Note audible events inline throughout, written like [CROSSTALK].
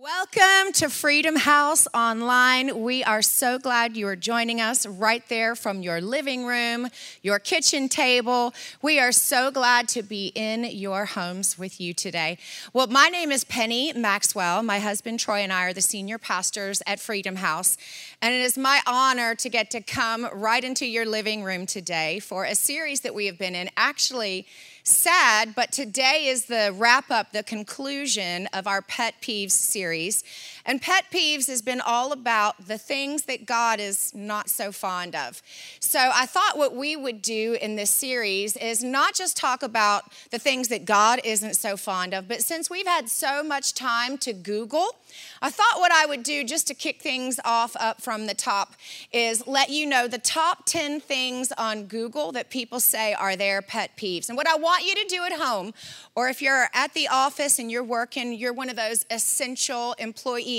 Welcome to Freedom House Online. We are so glad you are joining us right there from your living room, your kitchen table. We are so glad to be in your homes with you today. Well, my name is Penny Maxwell. My husband Troy and I are the senior pastors at Freedom House. And it is my honor to get to come right into your living room today for a series that we have been in. Actually, sad, but today is the wrap up, the conclusion of our Pet Peeves series. And Pet Peeves has been all about the things that God is not so fond of. So I thought what we would do in this series is not just talk about the things that God isn't so fond of, but since we've had so much time to Google, I thought what I would do just to kick things off up from the top is let you know the top 10 things on Google that people say are their pet peeves. And what I want you to do at home, or if you're at the office and you're working, you're one of those essential employees,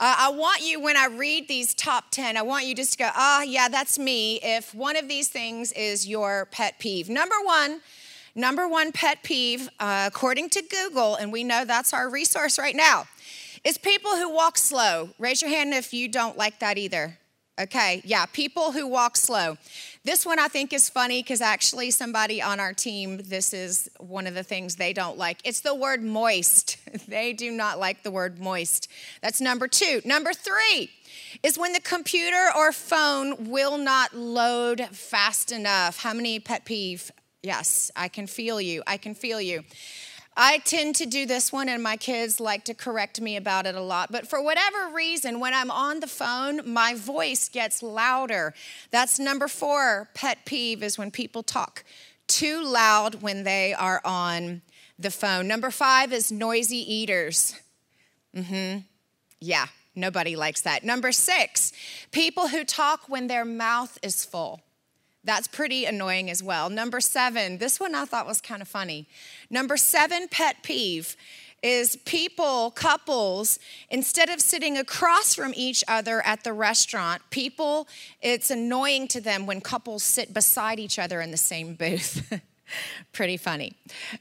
uh, I want you, when I read these top 10, I want you just to go, ah, yeah, that's me, if one of these things is your pet peeve. Number one, Number one pet peeve, uh, according to Google, and we know that's our resource right now, is people who walk slow. Raise your hand if you don't like that either. Okay, yeah, people who walk slow. This one I think is funny because actually, somebody on our team, this is one of the things they don't like. It's the word moist. [LAUGHS] they do not like the word moist. That's number two. Number three is when the computer or phone will not load fast enough. How many pet peeve? Yes, I can feel you. I can feel you. I tend to do this one, and my kids like to correct me about it a lot. But for whatever reason, when I'm on the phone, my voice gets louder. That's number four pet peeve is when people talk too loud when they are on the phone. Number five is noisy eaters. Mm hmm. Yeah, nobody likes that. Number six, people who talk when their mouth is full. That's pretty annoying as well. Number seven, this one I thought was kind of funny. Number seven pet peeve is people, couples, instead of sitting across from each other at the restaurant, people, it's annoying to them when couples sit beside each other in the same booth. [LAUGHS] Pretty funny.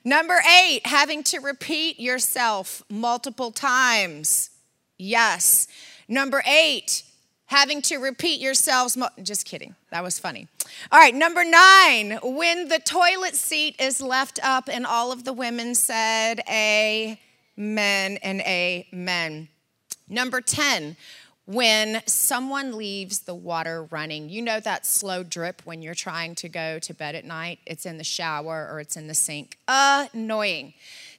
Number eight, having to repeat yourself multiple times. Yes. Number eight, having to repeat yourselves. Mo- Just kidding. That was funny. All right, number nine, when the toilet seat is left up and all of the women said amen and amen. Number 10, when someone leaves the water running. You know that slow drip when you're trying to go to bed at night? It's in the shower or it's in the sink. Annoying.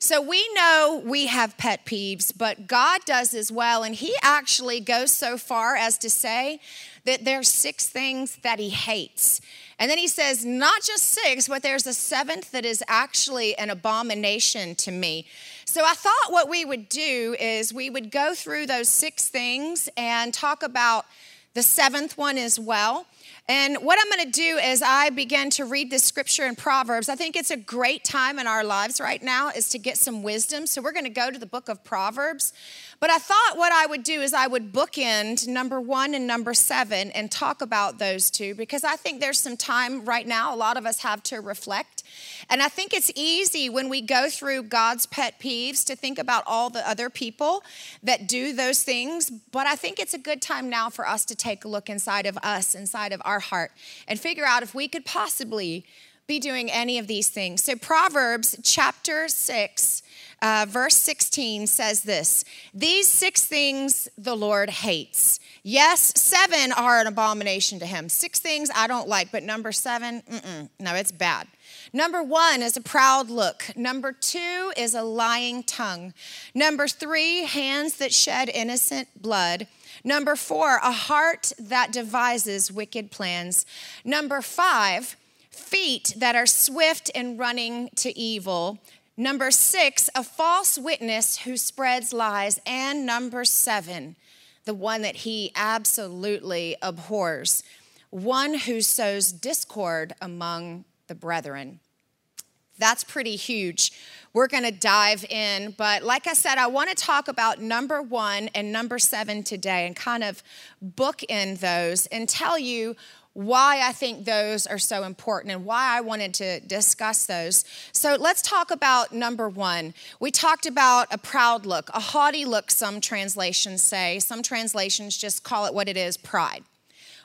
So we know we have pet peeves, but God does as well. And He actually goes so far as to say that there's six things that He hates. And then He says, not just six, but there's a seventh that is actually an abomination to me. So I thought what we would do is we would go through those six things and talk about the seventh one as well. And what I'm going to do is I begin to read this scripture in Proverbs. I think it's a great time in our lives right now is to get some wisdom. So we're going to go to the book of Proverbs. But I thought what I would do is I would bookend number one and number seven and talk about those two because I think there's some time right now a lot of us have to reflect. And I think it's easy when we go through God's pet peeves to think about all the other people that do those things. But I think it's a good time now for us to take a look inside of us, inside of our heart, and figure out if we could possibly be doing any of these things. So, Proverbs chapter 6 uh, verse 16 says this These six things the Lord hates. Yes, seven are an abomination to him. Six things I don't like, but number seven, no, it's bad. Number one is a proud look. Number two is a lying tongue. Number three, hands that shed innocent blood. Number four, a heart that devises wicked plans. Number five, feet that are swift in running to evil. Number six, a false witness who spreads lies. And number seven, the one that he absolutely abhors. one who sows discord among the brethren. That's pretty huge. We're going to dive in, but like I said, I want to talk about number one and number seven today and kind of bookend those and tell you why I think those are so important and why I wanted to discuss those. So let's talk about number one. We talked about a proud look, a haughty look, some translations say. Some translations just call it what it is pride.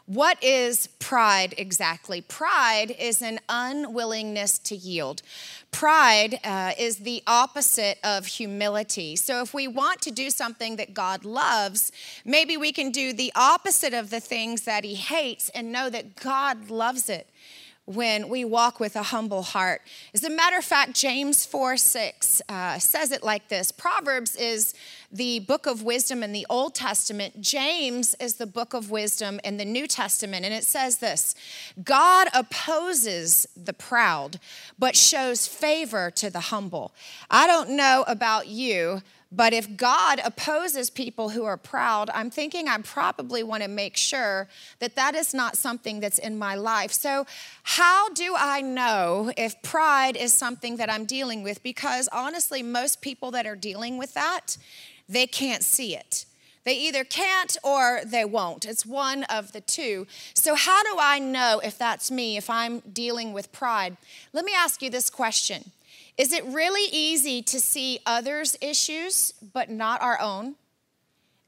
What is pride exactly? Pride is an unwillingness to yield. Pride uh, is the opposite of humility. So, if we want to do something that God loves, maybe we can do the opposite of the things that He hates and know that God loves it when we walk with a humble heart. As a matter of fact, James 4 6 uh, says it like this Proverbs is the book of wisdom in the Old Testament, James is the book of wisdom in the New Testament. And it says this God opposes the proud, but shows favor to the humble. I don't know about you but if God opposes people who are proud, I'm thinking I probably want to make sure that that is not something that's in my life. So, how do I know if pride is something that I'm dealing with? Because honestly, most people that are dealing with that, they can't see it. They either can't or they won't. It's one of the two. So, how do I know if that's me, if I'm dealing with pride? Let me ask you this question is it really easy to see others' issues but not our own?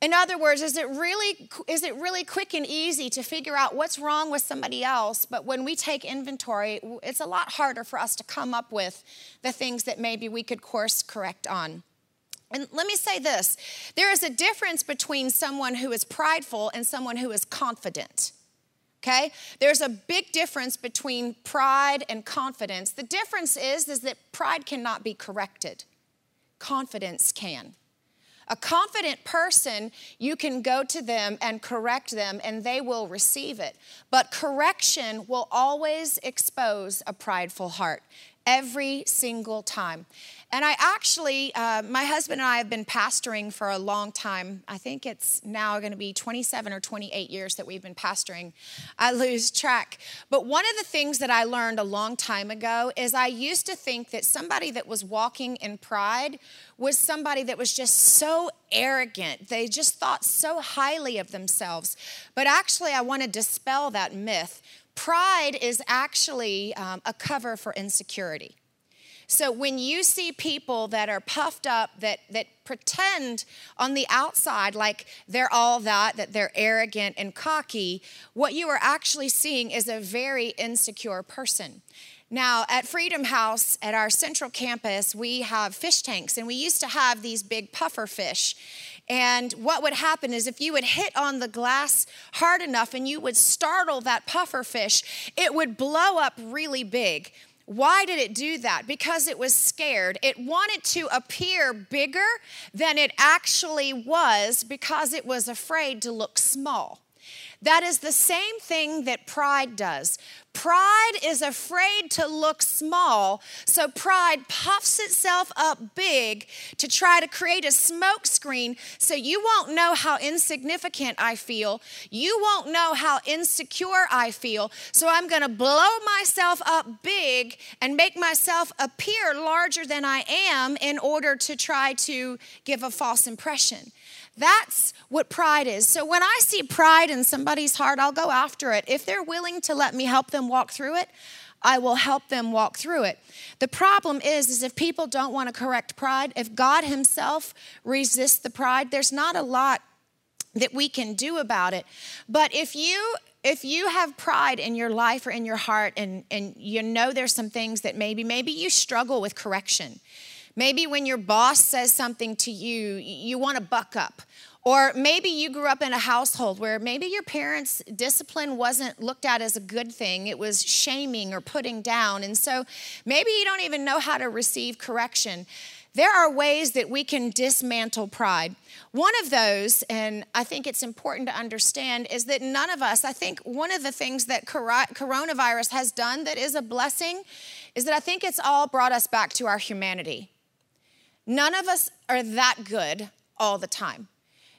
In other words, is it really is it really quick and easy to figure out what's wrong with somebody else, but when we take inventory, it's a lot harder for us to come up with the things that maybe we could course correct on. And let me say this, there is a difference between someone who is prideful and someone who is confident okay? There's a big difference between pride and confidence. The difference is is that pride cannot be corrected. Confidence can. A confident person you can go to them and correct them and they will receive it. But correction will always expose a prideful heart every single time and I actually, uh, my husband and I have been pastoring for a long time. I think it's now going to be 27 or 28 years that we've been pastoring. I lose track. But one of the things that I learned a long time ago is I used to think that somebody that was walking in pride was somebody that was just so arrogant. They just thought so highly of themselves. But actually, I want to dispel that myth. Pride is actually um, a cover for insecurity. So when you see people that are puffed up, that, that pretend on the outside like they're all that, that they're arrogant and cocky, what you are actually seeing is a very insecure person. Now, at Freedom House, at our central campus, we have fish tanks, and we used to have these big puffer fish. And what would happen is if you would hit on the glass hard enough and you would startle that puffer fish, it would blow up really big. Why did it do that? Because it was scared. It wanted to appear bigger than it actually was because it was afraid to look small. That is the same thing that pride does. Pride is afraid to look small, so pride puffs itself up big to try to create a smokescreen so you won't know how insignificant I feel. You won't know how insecure I feel. So I'm going to blow myself up big and make myself appear larger than I am in order to try to give a false impression. That's what pride is. So when I see pride in somebody's heart, I'll go after it. If they're willing to let me help them walk through it, I will help them walk through it. The problem is is if people don't want to correct pride, if God himself resists the pride, there's not a lot that we can do about it. But if you if you have pride in your life or in your heart and, and you know there's some things that maybe maybe you struggle with correction Maybe when your boss says something to you, you want to buck up. Or maybe you grew up in a household where maybe your parents' discipline wasn't looked at as a good thing, it was shaming or putting down. And so maybe you don't even know how to receive correction. There are ways that we can dismantle pride. One of those, and I think it's important to understand, is that none of us, I think one of the things that coronavirus has done that is a blessing is that I think it's all brought us back to our humanity. None of us are that good all the time.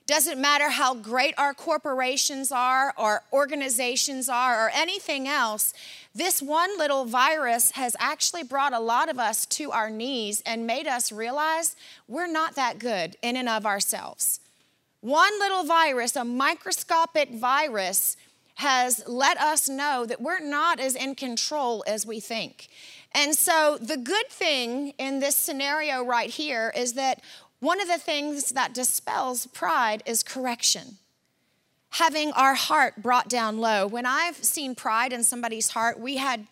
Doesn't matter how great our corporations are, or organizations are, or anything else, this one little virus has actually brought a lot of us to our knees and made us realize we're not that good in and of ourselves. One little virus, a microscopic virus, has let us know that we're not as in control as we think. And so, the good thing in this scenario right here is that one of the things that dispels pride is correction. Having our heart brought down low. When I've seen pride in somebody's heart, we had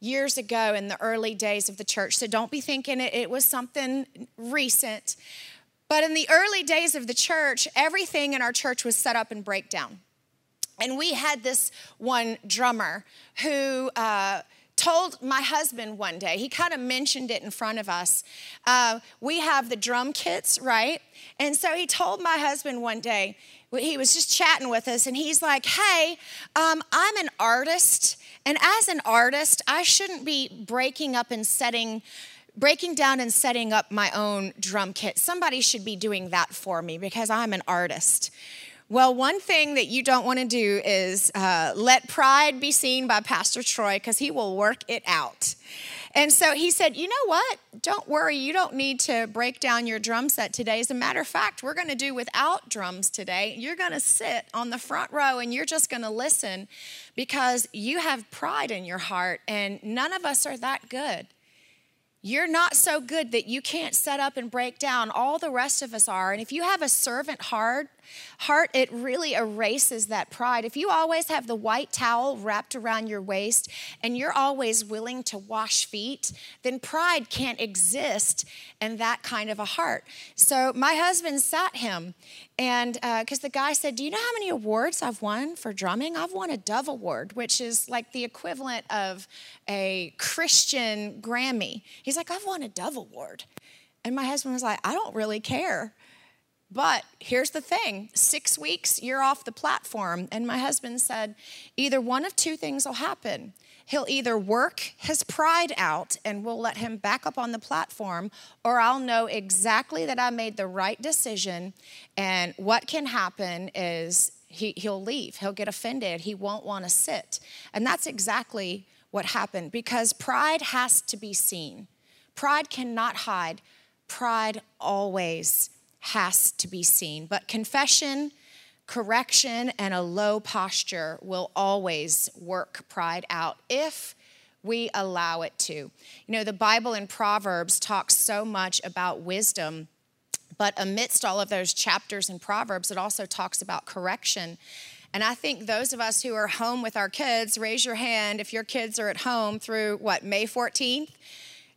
years ago in the early days of the church, so don't be thinking it, it was something recent. But in the early days of the church, everything in our church was set up in breakdown. And we had this one drummer who, uh, told my husband one day, he kind of mentioned it in front of us. Uh, we have the drum kits, right? And so he told my husband one day, he was just chatting with us, and he's like, Hey, um, I'm an artist, and as an artist, I shouldn't be breaking up and setting breaking down and setting up my own drum kit. Somebody should be doing that for me because I'm an artist. Well, one thing that you don't want to do is uh, let pride be seen by Pastor Troy because he will work it out. And so he said, You know what? Don't worry. You don't need to break down your drum set today. As a matter of fact, we're going to do without drums today. You're going to sit on the front row and you're just going to listen because you have pride in your heart, and none of us are that good. You're not so good that you can't set up and break down. All the rest of us are. And if you have a servant heart, heart, it really erases that pride. If you always have the white towel wrapped around your waist and you're always willing to wash feet, then pride can't exist in that kind of a heart. So my husband sat him, and because uh, the guy said, Do you know how many awards I've won for drumming? I've won a Dove Award, which is like the equivalent of a Christian Grammy. He's like, I've won a Dove Award. And my husband was like, I don't really care. But here's the thing six weeks, you're off the platform. And my husband said, either one of two things will happen. He'll either work his pride out and we'll let him back up on the platform, or I'll know exactly that I made the right decision. And what can happen is he, he'll leave, he'll get offended, he won't want to sit. And that's exactly what happened because pride has to be seen. Pride cannot hide, pride always has to be seen. But confession, correction, and a low posture will always work pride out if we allow it to. You know, the Bible in Proverbs talks so much about wisdom, but amidst all of those chapters in Proverbs, it also talks about correction. And I think those of us who are home with our kids, raise your hand if your kids are at home through what, May 14th?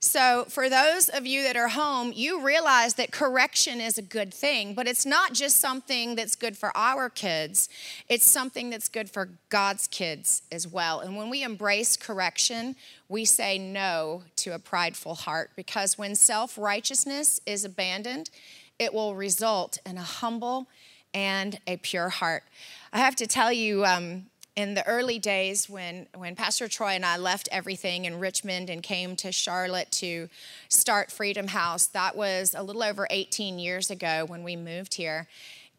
So, for those of you that are home, you realize that correction is a good thing, but it's not just something that's good for our kids, it's something that's good for God's kids as well. And when we embrace correction, we say no to a prideful heart because when self righteousness is abandoned, it will result in a humble and a pure heart. I have to tell you, um, in the early days when, when Pastor Troy and I left everything in Richmond and came to Charlotte to start Freedom House, that was a little over 18 years ago when we moved here.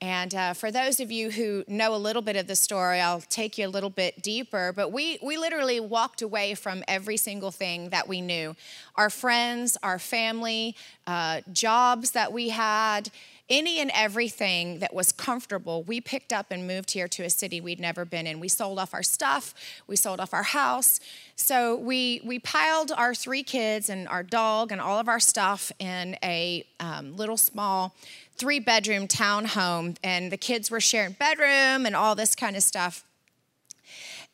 And uh, for those of you who know a little bit of the story, I'll take you a little bit deeper. But we, we literally walked away from every single thing that we knew our friends, our family, uh, jobs that we had any and everything that was comfortable, we picked up and moved here to a city we'd never been in. We sold off our stuff, we sold off our house. So we, we piled our three kids and our dog and all of our stuff in a um, little small three bedroom townhome, and the kids were sharing bedroom and all this kind of stuff.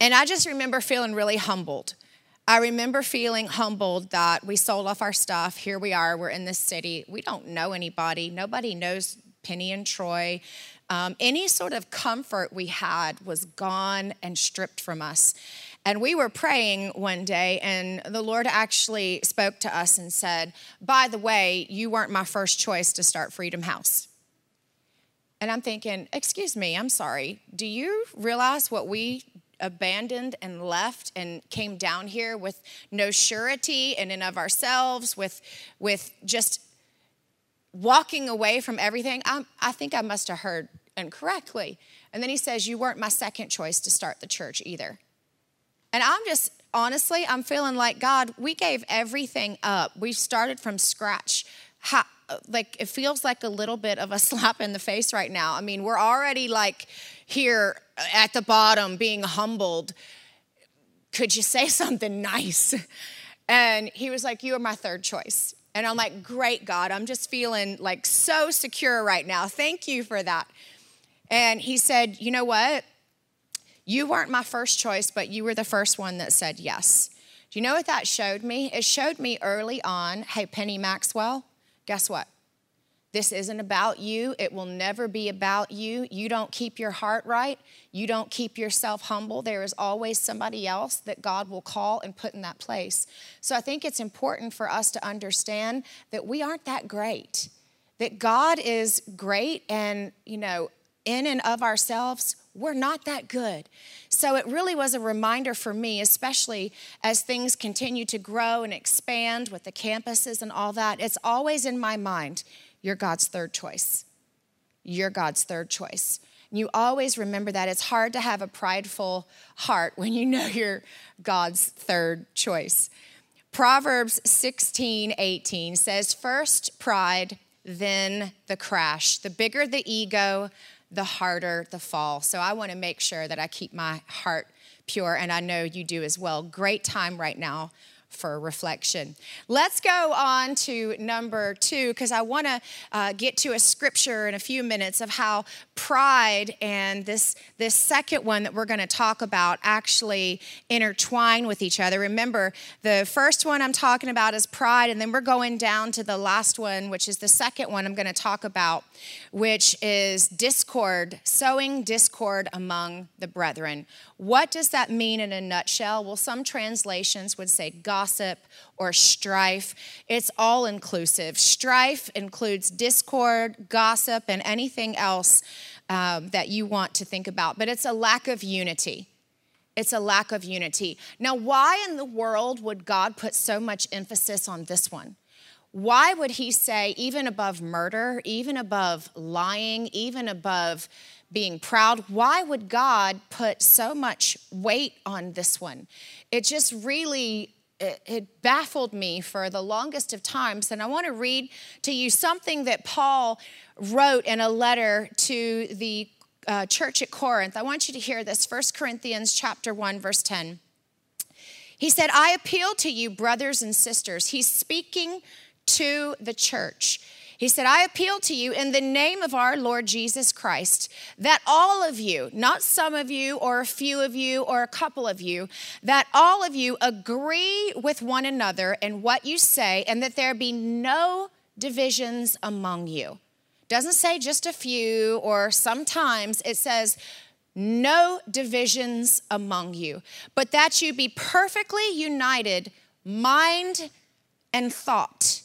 And I just remember feeling really humbled I remember feeling humbled that we sold off our stuff. Here we are, we're in this city. We don't know anybody, nobody knows Penny and Troy. Um, any sort of comfort we had was gone and stripped from us. And we were praying one day, and the Lord actually spoke to us and said, By the way, you weren't my first choice to start Freedom House. And I'm thinking, Excuse me, I'm sorry. Do you realize what we abandoned and left and came down here with no surety in and of ourselves, with, with just walking away from everything, I, I think I must have heard incorrectly. And then he says, You weren't my second choice to start the church either. And I'm just, honestly, I'm feeling like, God, we gave everything up. We started from scratch. How, like, it feels like a little bit of a [LAUGHS] slap in the face right now. I mean, we're already like here at the bottom being humbled. Could you say [LAUGHS] something nice? And he was like, You are my third choice. And I'm like, Great, God. I'm just feeling like so secure right now. Thank you for that. And he said, You know what? You weren't my first choice, but you were the first one that said yes. Do you know what that showed me? It showed me early on hey, Penny Maxwell, guess what? This isn't about you. It will never be about you. You don't keep your heart right. You don't keep yourself humble. There is always somebody else that God will call and put in that place. So I think it's important for us to understand that we aren't that great, that God is great and, you know, in and of ourselves, we're not that good. So it really was a reminder for me, especially as things continue to grow and expand with the campuses and all that. It's always in my mind you're God's third choice. You're God's third choice. You always remember that. It's hard to have a prideful heart when you know you're God's third choice. Proverbs 16, 18 says, First pride, then the crash. The bigger the ego, the harder the fall. So I want to make sure that I keep my heart pure, and I know you do as well. Great time right now for reflection. Let's go on to number two because I want to uh, get to a scripture in a few minutes of how pride and this, this second one that we're going to talk about actually intertwine with each other. Remember, the first one I'm talking about is pride, and then we're going down to the last one, which is the second one I'm going to talk about, which is discord, sowing discord among the brethren. What does that mean in a nutshell? Well, some translations would say God gossip or strife. It's all inclusive. Strife includes discord, gossip, and anything else um, that you want to think about, but it's a lack of unity. It's a lack of unity. Now, why in the world would God put so much emphasis on this one? Why would he say, even above murder, even above lying, even above being proud, why would God put so much weight on this one? It just really it, it baffled me for the longest of times. And I want to read to you something that Paul wrote in a letter to the uh, church at Corinth. I want you to hear this 1 Corinthians chapter 1 verse 10. He said, "I appeal to you brothers and sisters." He's speaking to the church. He said, I appeal to you in the name of our Lord Jesus Christ that all of you, not some of you or a few of you or a couple of you, that all of you agree with one another in what you say and that there be no divisions among you. Doesn't say just a few or sometimes, it says, no divisions among you, but that you be perfectly united, mind and thought.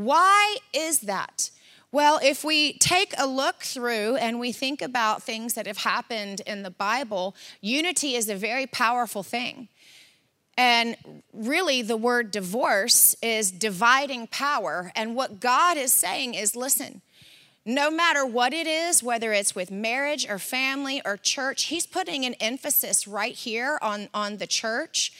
Why is that? Well, if we take a look through and we think about things that have happened in the Bible, unity is a very powerful thing. And really, the word divorce is dividing power. And what God is saying is listen, no matter what it is, whether it's with marriage or family or church, He's putting an emphasis right here on, on the church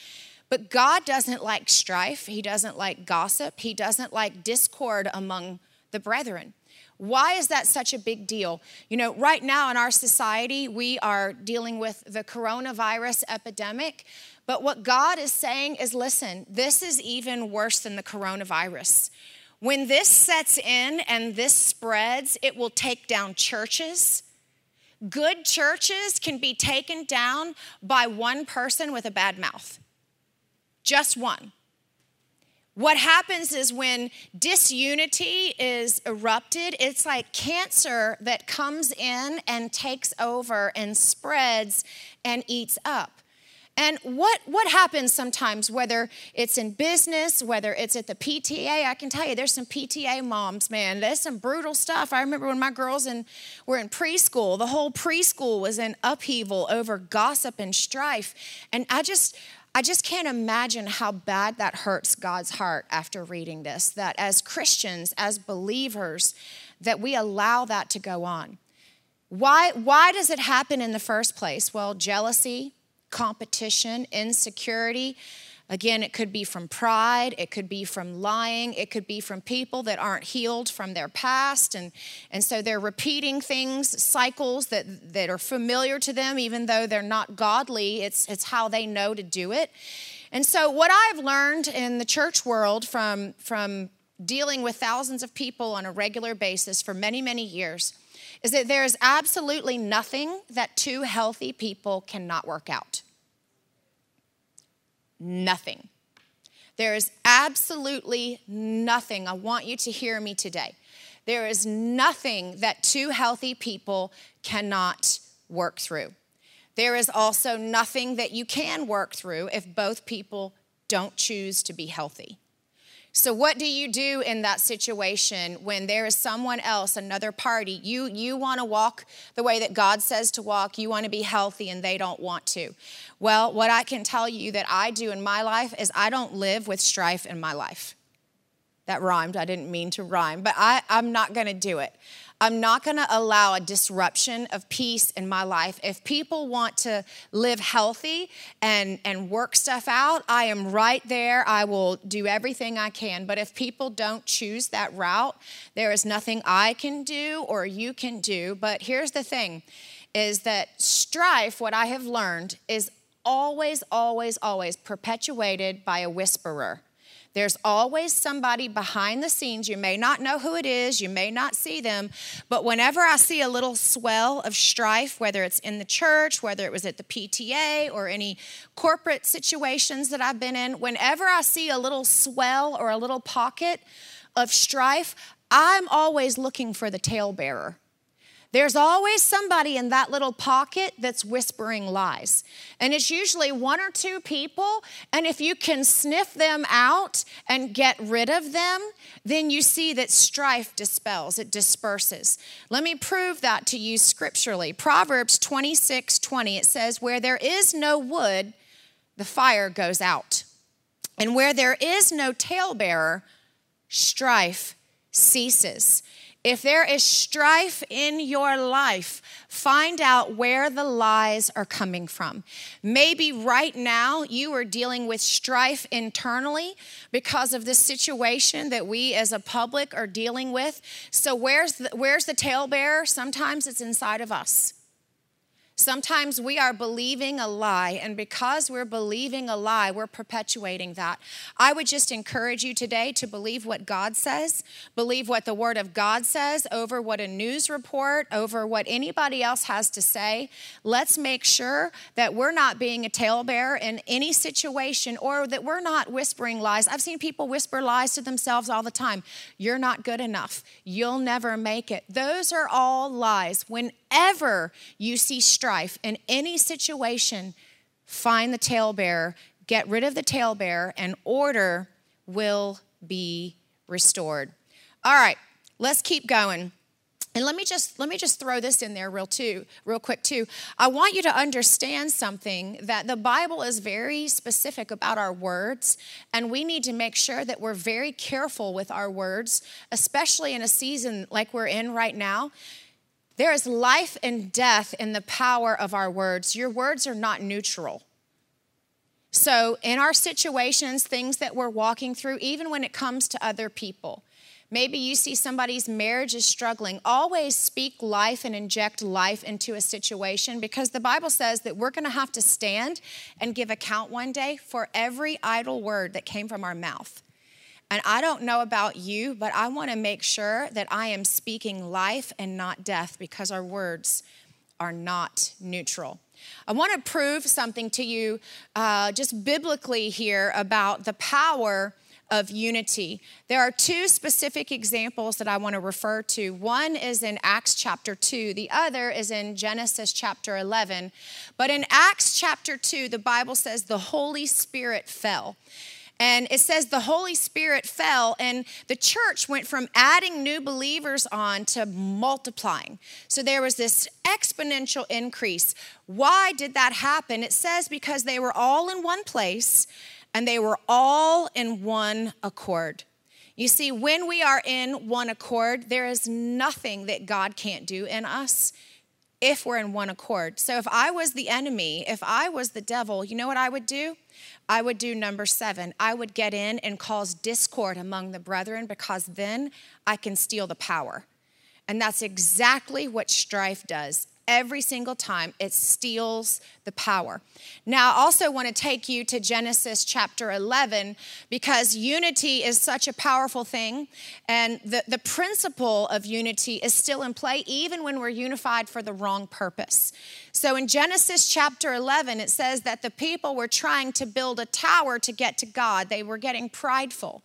but God doesn't like strife, He doesn't like gossip, He doesn't like discord among the brethren. Why is that such a big deal? You know, right now in our society, we are dealing with the coronavirus epidemic. But what God is saying is listen, this is even worse than the coronavirus. When this sets in and this spreads, it will take down churches. Good churches can be taken down by one person with a bad mouth just one. What happens is when disunity is erupted, it's like cancer that comes in and takes over and spreads and eats up. And what, what happens sometimes, whether it's in business, whether it's at the PTA, I can tell you there's some PTA moms, man. There's some brutal stuff. I remember when my girls in, were in preschool, the whole preschool was in upheaval over gossip and strife. And I just, I just can't imagine how bad that hurts God's heart after reading this, that as Christians, as believers, that we allow that to go on. Why, why does it happen in the first place? Well, jealousy, competition, insecurity. Again, it could be from pride, it could be from lying, it could be from people that aren't healed from their past. And, and so they're repeating things, cycles that, that are familiar to them, even though they're not godly. It's, it's how they know to do it. And so, what I've learned in the church world from, from dealing with thousands of people on a regular basis for many, many years is that there is absolutely nothing that two healthy people cannot work out. Nothing. There is absolutely nothing. I want you to hear me today. There is nothing that two healthy people cannot work through. There is also nothing that you can work through if both people don't choose to be healthy. So what do you do in that situation when there is someone else, another party? You you want to walk the way that God says to walk, you want to be healthy and they don't want to. Well, what I can tell you that I do in my life is I don't live with strife in my life. That rhymed. I didn't mean to rhyme, but I, I'm not going to do it. I'm not going to allow a disruption of peace in my life. If people want to live healthy and, and work stuff out, I am right there. I will do everything I can. But if people don't choose that route, there is nothing I can do or you can do. But here's the thing is that strife, what I have learned, is always, always, always perpetuated by a whisperer. There's always somebody behind the scenes. You may not know who it is, you may not see them, but whenever I see a little swell of strife, whether it's in the church, whether it was at the PTA or any corporate situations that I've been in, whenever I see a little swell or a little pocket of strife, I'm always looking for the talebearer. There's always somebody in that little pocket that's whispering lies. And it's usually one or two people. And if you can sniff them out and get rid of them, then you see that strife dispels, it disperses. Let me prove that to you scripturally. Proverbs 26 20, it says, Where there is no wood, the fire goes out. And where there is no talebearer, strife ceases. If there is strife in your life, find out where the lies are coming from. Maybe right now you are dealing with strife internally because of the situation that we as a public are dealing with. So where's the, where's the talebearer? Sometimes it's inside of us. Sometimes we are believing a lie, and because we're believing a lie, we're perpetuating that. I would just encourage you today to believe what God says, believe what the Word of God says over what a news report, over what anybody else has to say. Let's make sure that we're not being a talebearer in any situation or that we're not whispering lies. I've seen people whisper lies to themselves all the time. You're not good enough. You'll never make it. Those are all lies. Whenever you see strife, in any situation, find the talebearer, get rid of the talebearer, and order will be restored. All right, let's keep going. And let me just let me just throw this in there real too, real quick too. I want you to understand something that the Bible is very specific about our words, and we need to make sure that we're very careful with our words, especially in a season like we're in right now. There is life and death in the power of our words. Your words are not neutral. So, in our situations, things that we're walking through, even when it comes to other people, maybe you see somebody's marriage is struggling, always speak life and inject life into a situation because the Bible says that we're going to have to stand and give account one day for every idle word that came from our mouth. And I don't know about you, but I want to make sure that I am speaking life and not death because our words are not neutral. I want to prove something to you uh, just biblically here about the power of unity. There are two specific examples that I want to refer to. One is in Acts chapter 2, the other is in Genesis chapter 11. But in Acts chapter 2, the Bible says the Holy Spirit fell. And it says the Holy Spirit fell, and the church went from adding new believers on to multiplying. So there was this exponential increase. Why did that happen? It says because they were all in one place and they were all in one accord. You see, when we are in one accord, there is nothing that God can't do in us. If we're in one accord. So if I was the enemy, if I was the devil, you know what I would do? I would do number seven. I would get in and cause discord among the brethren because then I can steal the power. And that's exactly what strife does every single time it steals the power. Now, I also want to take you to Genesis chapter 11 because unity is such a powerful thing. And the, the principle of unity is still in play even when we're unified for the wrong purpose. So in Genesis chapter 11, it says that the people were trying to build a tower to get to God, they were getting prideful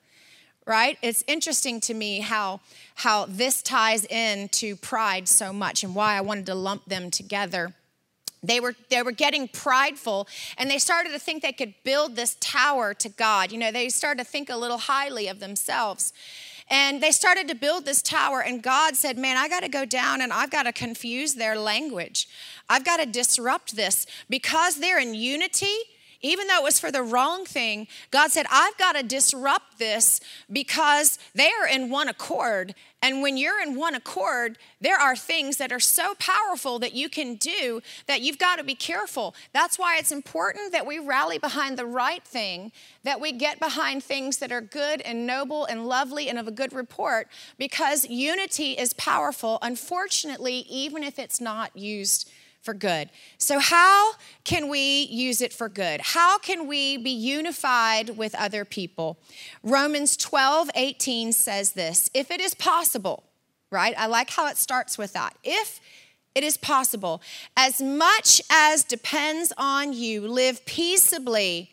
right? It's interesting to me how how this ties into pride so much and why i wanted to lump them together. They were they were getting prideful and they started to think they could build this tower to god. You know they started to think a little highly of themselves. And they started to build this tower and god said man i got to go down and i've got to confuse their language. I've got to disrupt this. Because they're in unity even though it was for the wrong thing, God said, I've got to disrupt this because they are in one accord. And when you're in one accord, there are things that are so powerful that you can do that you've got to be careful. That's why it's important that we rally behind the right thing, that we get behind things that are good and noble and lovely and of a good report, because unity is powerful, unfortunately, even if it's not used for good. So, how can we use it for good? How can we be unified with other people? Romans 12, 18 says this If it is possible, right? I like how it starts with that. If it is possible, as much as depends on you, live peaceably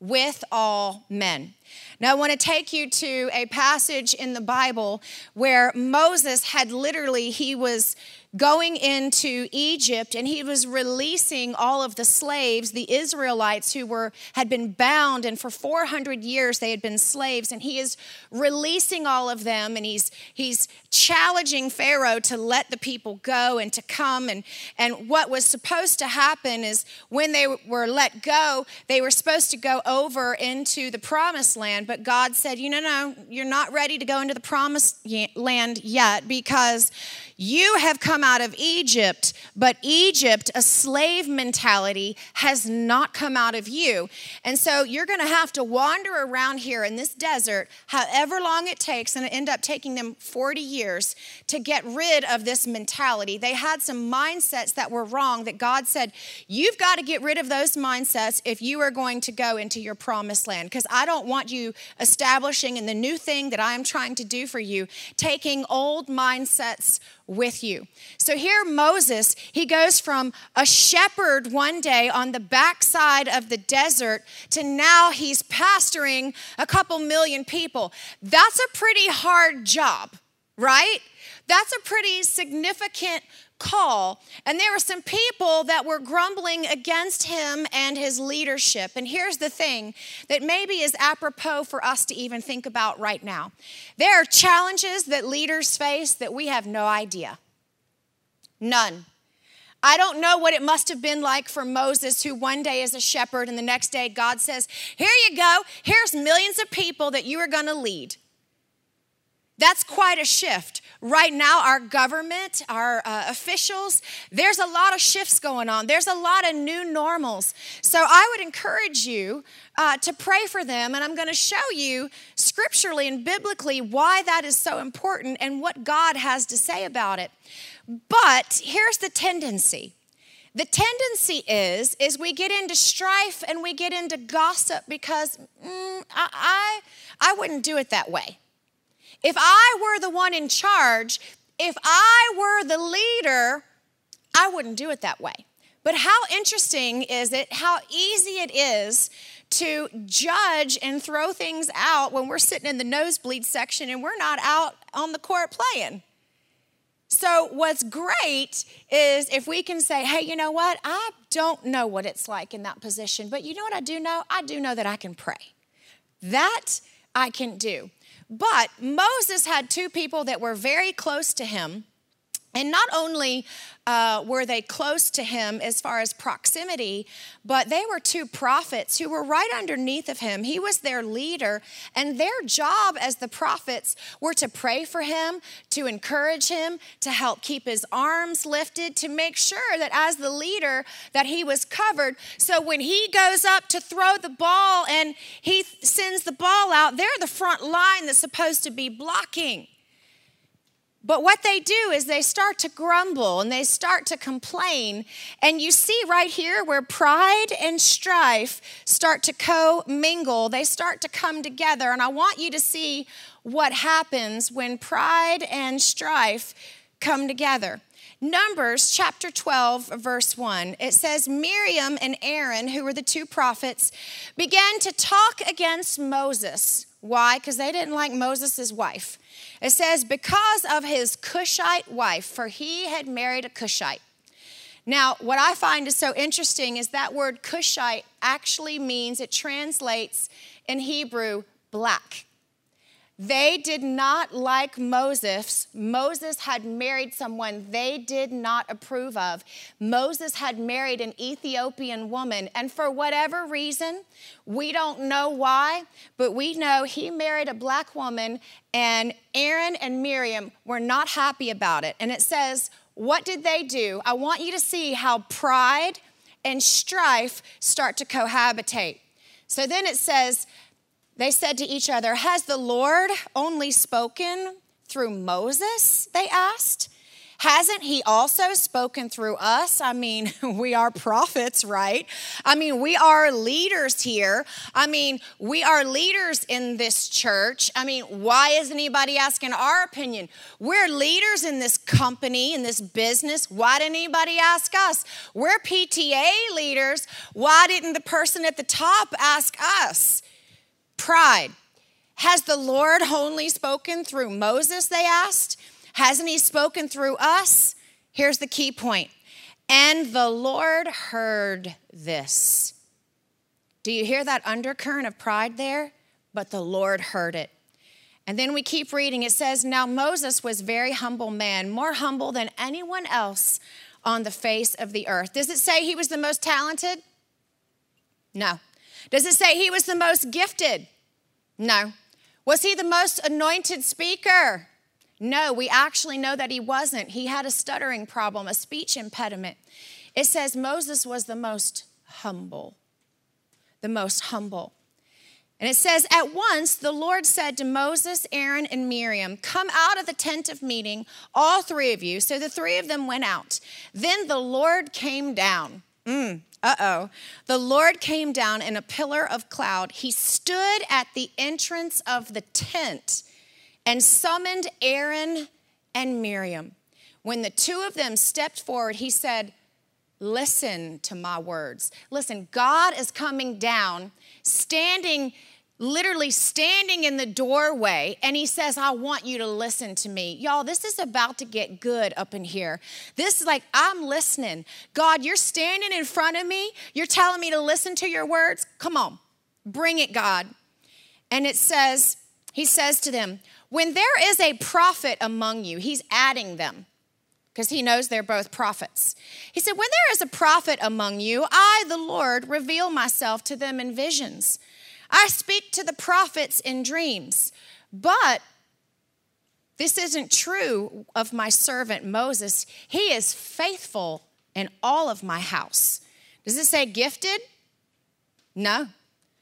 with all men. Now, I want to take you to a passage in the Bible where Moses had literally, he was going into Egypt and he was releasing all of the slaves, the Israelites who were had been bound and for 400 years they had been slaves and he is releasing all of them and he's he's challenging Pharaoh to let the people go and to come and and what was supposed to happen is when they were let go, they were supposed to go over into the promised land, but God said, "You know, no, you're not ready to go into the promised land yet because you have come out of Egypt, but Egypt, a slave mentality, has not come out of you. And so you're going to have to wander around here in this desert, however long it takes, and it end up taking them 40 years to get rid of this mentality. They had some mindsets that were wrong that God said, You've got to get rid of those mindsets if you are going to go into your promised land. Because I don't want you establishing in the new thing that I am trying to do for you, taking old mindsets with you. So here, Moses, he goes from a shepherd one day on the backside of the desert to now he's pastoring a couple million people. That's a pretty hard job, right? That's a pretty significant call. And there were some people that were grumbling against him and his leadership. And here's the thing that maybe is apropos for us to even think about right now there are challenges that leaders face that we have no idea. None. I don't know what it must have been like for Moses, who one day is a shepherd, and the next day God says, Here you go, here's millions of people that you are going to lead. That's quite a shift. Right now, our government, our uh, officials, there's a lot of shifts going on. There's a lot of new normals. So I would encourage you uh, to pray for them, and I'm going to show you scripturally and biblically why that is so important and what God has to say about it. But here's the tendency. The tendency is is we get into strife and we get into gossip because mm, I, I I wouldn't do it that way. If I were the one in charge, if I were the leader, I wouldn't do it that way. But how interesting is it, how easy it is to judge and throw things out when we're sitting in the nosebleed section and we're not out on the court playing. So, what's great is if we can say, hey, you know what? I don't know what it's like in that position, but you know what I do know? I do know that I can pray. That I can do. But Moses had two people that were very close to him And not only uh, were they close to him as far as proximity, but they were two prophets who were right underneath of him. He was their leader, and their job as the prophets were to pray for him, to encourage him, to help keep his arms lifted, to make sure that as the leader that he was covered. So when he goes up to throw the ball and he sends the ball out, they're the front line that's supposed to be blocking. But what they do is they start to grumble and they start to complain. And you see right here where pride and strife start to co mingle, they start to come together. And I want you to see what happens when pride and strife come together. Numbers chapter 12, verse 1, it says Miriam and Aaron, who were the two prophets, began to talk against Moses. Why? Because they didn't like Moses' wife. It says, because of his Cushite wife, for he had married a Cushite. Now, what I find is so interesting is that word Cushite actually means, it translates in Hebrew, black. They did not like Moses. Moses had married someone they did not approve of. Moses had married an Ethiopian woman, and for whatever reason, we don't know why, but we know he married a black woman, and Aaron and Miriam were not happy about it. And it says, What did they do? I want you to see how pride and strife start to cohabitate. So then it says, they said to each other, Has the Lord only spoken through Moses? They asked. Hasn't he also spoken through us? I mean, [LAUGHS] we are prophets, right? I mean, we are leaders here. I mean, we are leaders in this church. I mean, why is anybody asking our opinion? We're leaders in this company, in this business. Why didn't anybody ask us? We're PTA leaders. Why didn't the person at the top ask us? Pride. Has the Lord only spoken through Moses, they asked? Hasn't he spoken through us? Here's the key point. And the Lord heard this. Do you hear that undercurrent of pride there? But the Lord heard it. And then we keep reading. It says, Now Moses was very humble man, more humble than anyone else on the face of the earth. Does it say he was the most talented? No. Does it say he was the most gifted? No. Was he the most anointed speaker? No, we actually know that he wasn't. He had a stuttering problem, a speech impediment. It says Moses was the most humble. The most humble. And it says, At once the Lord said to Moses, Aaron, and Miriam, Come out of the tent of meeting, all three of you. So the three of them went out. Then the Lord came down. Mm, uh oh. The Lord came down in a pillar of cloud. He stood at the entrance of the tent and summoned Aaron and Miriam. When the two of them stepped forward, he said, Listen to my words. Listen, God is coming down, standing literally standing in the doorway and he says, I want you to listen to me. Y'all, this is about to get good up in here. This is like, I'm listening. God, you're standing in front of me. You're telling me to listen to your words. Come on, bring it, God. And it says, He says to them, When there is a prophet among you, He's adding them because he knows they're both prophets. He said, When there is a prophet among you, I, the Lord, reveal myself to them in visions. I speak to the prophets in dreams. But this isn't true of my servant Moses. He is faithful in all of my house. Does it say gifted? No.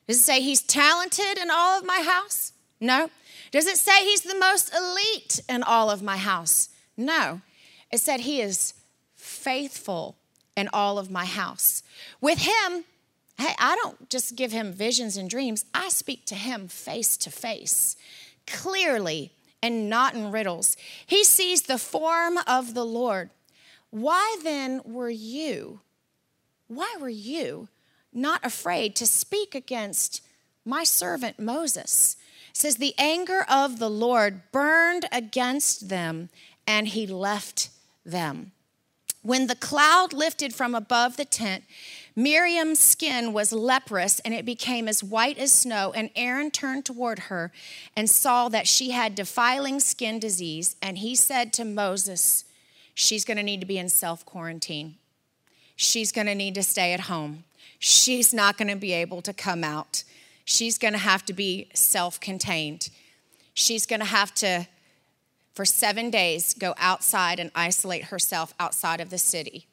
Does it say he's talented in all of my house? No. Does it say he's the most elite in all of my house? No. It said he is faithful in all of my house. With him, Hey, I don't just give him visions and dreams, I speak to him face to face, clearly and not in riddles. He sees the form of the Lord. Why then were you, why were you not afraid to speak against my servant Moses? It says, The anger of the Lord burned against them, and he left them. When the cloud lifted from above the tent, Miriam's skin was leprous and it became as white as snow. And Aaron turned toward her and saw that she had defiling skin disease. And he said to Moses, she's going to need to be in self quarantine. She's going to need to stay at home. She's not going to be able to come out. She's going to have to be self contained. She's going to have to, for seven days, go outside and isolate herself outside of the city.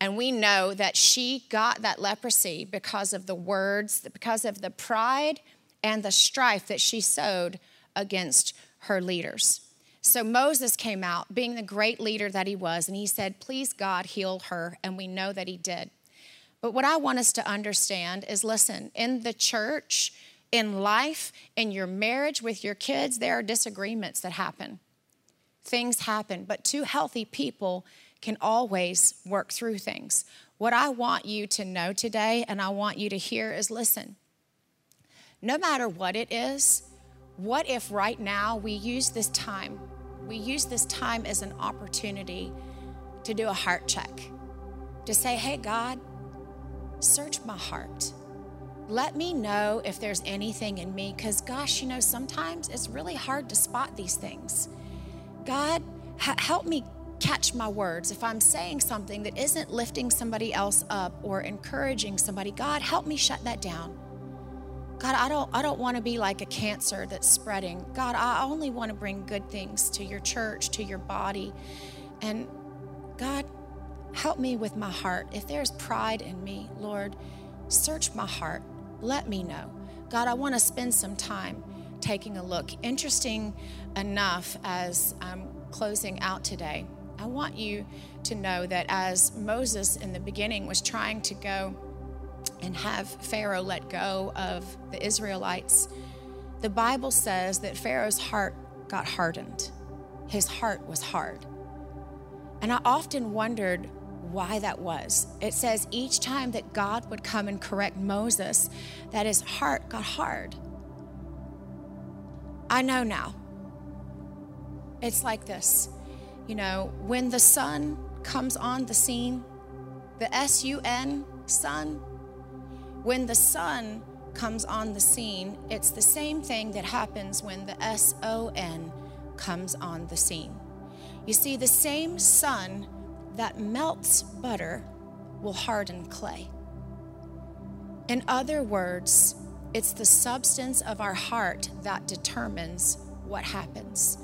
And we know that she got that leprosy because of the words, because of the pride and the strife that she sowed against her leaders. So Moses came out, being the great leader that he was, and he said, Please, God, heal her. And we know that he did. But what I want us to understand is listen, in the church, in life, in your marriage with your kids, there are disagreements that happen. Things happen, but two healthy people can always work through things. What I want you to know today and I want you to hear is listen, no matter what it is, what if right now we use this time, we use this time as an opportunity to do a heart check, to say, hey, God, search my heart. Let me know if there's anything in me, because gosh, you know, sometimes it's really hard to spot these things. God, help me catch my words. If I'm saying something that isn't lifting somebody else up or encouraging somebody, God, help me shut that down. God, I don't I don't want to be like a cancer that's spreading. God, I only want to bring good things to your church, to your body. And God, help me with my heart. If there's pride in me, Lord, search my heart. Let me know. God, I want to spend some time taking a look. Interesting enough as I'm closing out today, I want you to know that as Moses in the beginning was trying to go and have Pharaoh let go of the Israelites, the Bible says that Pharaoh's heart got hardened. His heart was hard. And I often wondered why that was. It says each time that God would come and correct Moses, that his heart got hard. I know now. It's like this. You know, when the sun comes on the scene, the S U N, sun, when the sun comes on the scene, it's the same thing that happens when the S O N comes on the scene. You see, the same sun that melts butter will harden clay. In other words, it's the substance of our heart that determines what happens.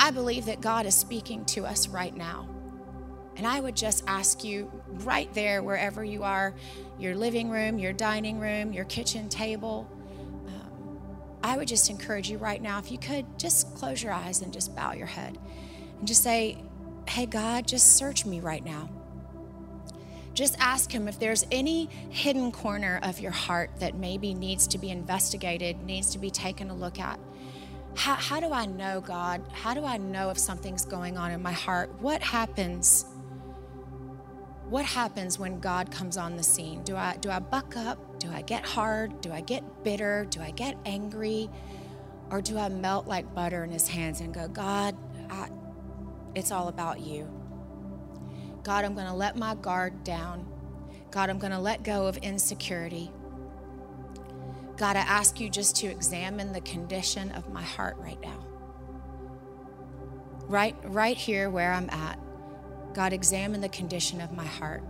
I believe that God is speaking to us right now. And I would just ask you right there, wherever you are, your living room, your dining room, your kitchen table, um, I would just encourage you right now, if you could, just close your eyes and just bow your head and just say, Hey, God, just search me right now. Just ask Him if there's any hidden corner of your heart that maybe needs to be investigated, needs to be taken a look at. How, how do I know, God? How do I know if something's going on in my heart? What happens? what happens when God comes on the scene? Do I do I buck up? Do I get hard? Do I get bitter? Do I get angry? Or do I melt like butter in his hands and go, God, I, it's all about you. God, I'm going to let my guard down. God, I'm going to let go of insecurity. God, I ask you just to examine the condition of my heart right now. Right right here where I'm at. God, examine the condition of my heart.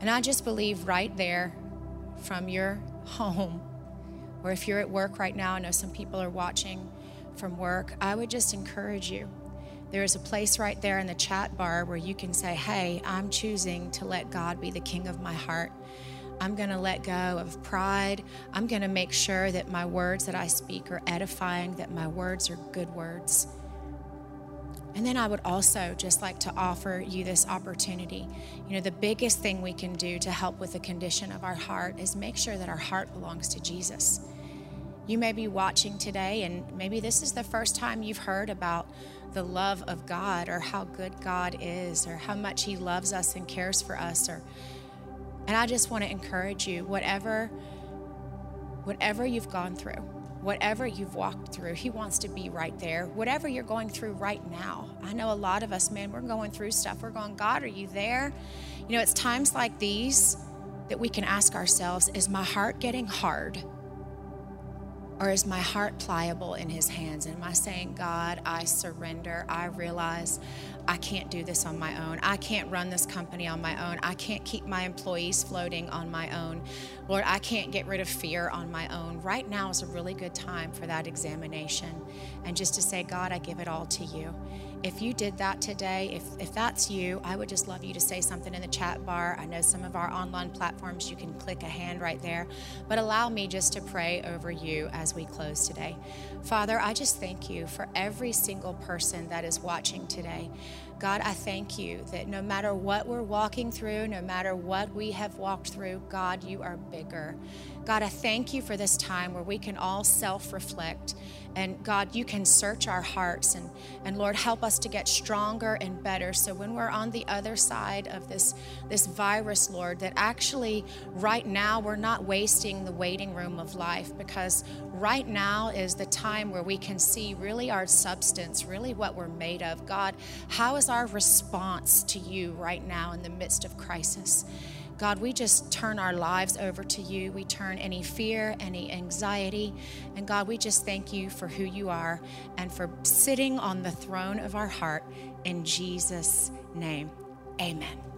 And I just believe right there from your [LAUGHS] home, or if you're at work right now, I know some people are watching from work, I would just encourage you. There is a place right there in the chat bar where you can say, Hey, I'm choosing to let God be the king of my heart. I'm going to let go of pride. I'm going to make sure that my words that I speak are edifying, that my words are good words. And then I would also just like to offer you this opportunity. You know, the biggest thing we can do to help with the condition of our heart is make sure that our heart belongs to Jesus. You may be watching today, and maybe this is the first time you've heard about the love of God or how good God is or how much He loves us and cares for us. Or, and I just want to encourage you, whatever, whatever you've gone through, whatever you've walked through, He wants to be right there. Whatever you're going through right now. I know a lot of us, man, we're going through stuff. We're going, God, are you there? You know, it's times like these that we can ask ourselves is my heart getting hard? Or is my heart pliable in His hands? And am I saying, God, I surrender. I realize I can't do this on my own. I can't run this company on my own. I can't keep my employees floating on my own. Lord, I can't get rid of fear on my own. Right now is a really good time for that examination and just to say, God, I give it all to you. If you did that today, if, if that's you, I would just love you to say something in the chat bar. I know some of our online platforms, you can click a hand right there, but allow me just to pray over you as we close today. Father, I just thank you for every single person that is watching today. God, I thank you that no matter what we're walking through, no matter what we have walked through, God, you are bigger. God, I thank you for this time where we can all self reflect. And God, you can search our hearts. And, and Lord, help us to get stronger and better. So when we're on the other side of this, this virus, Lord, that actually right now we're not wasting the waiting room of life because right now is the time where we can see really our substance, really what we're made of. God, how is our response to you right now in the midst of crisis? God, we just turn our lives over to you. We turn any fear, any anxiety. And God, we just thank you for who you are and for sitting on the throne of our heart. In Jesus' name, amen.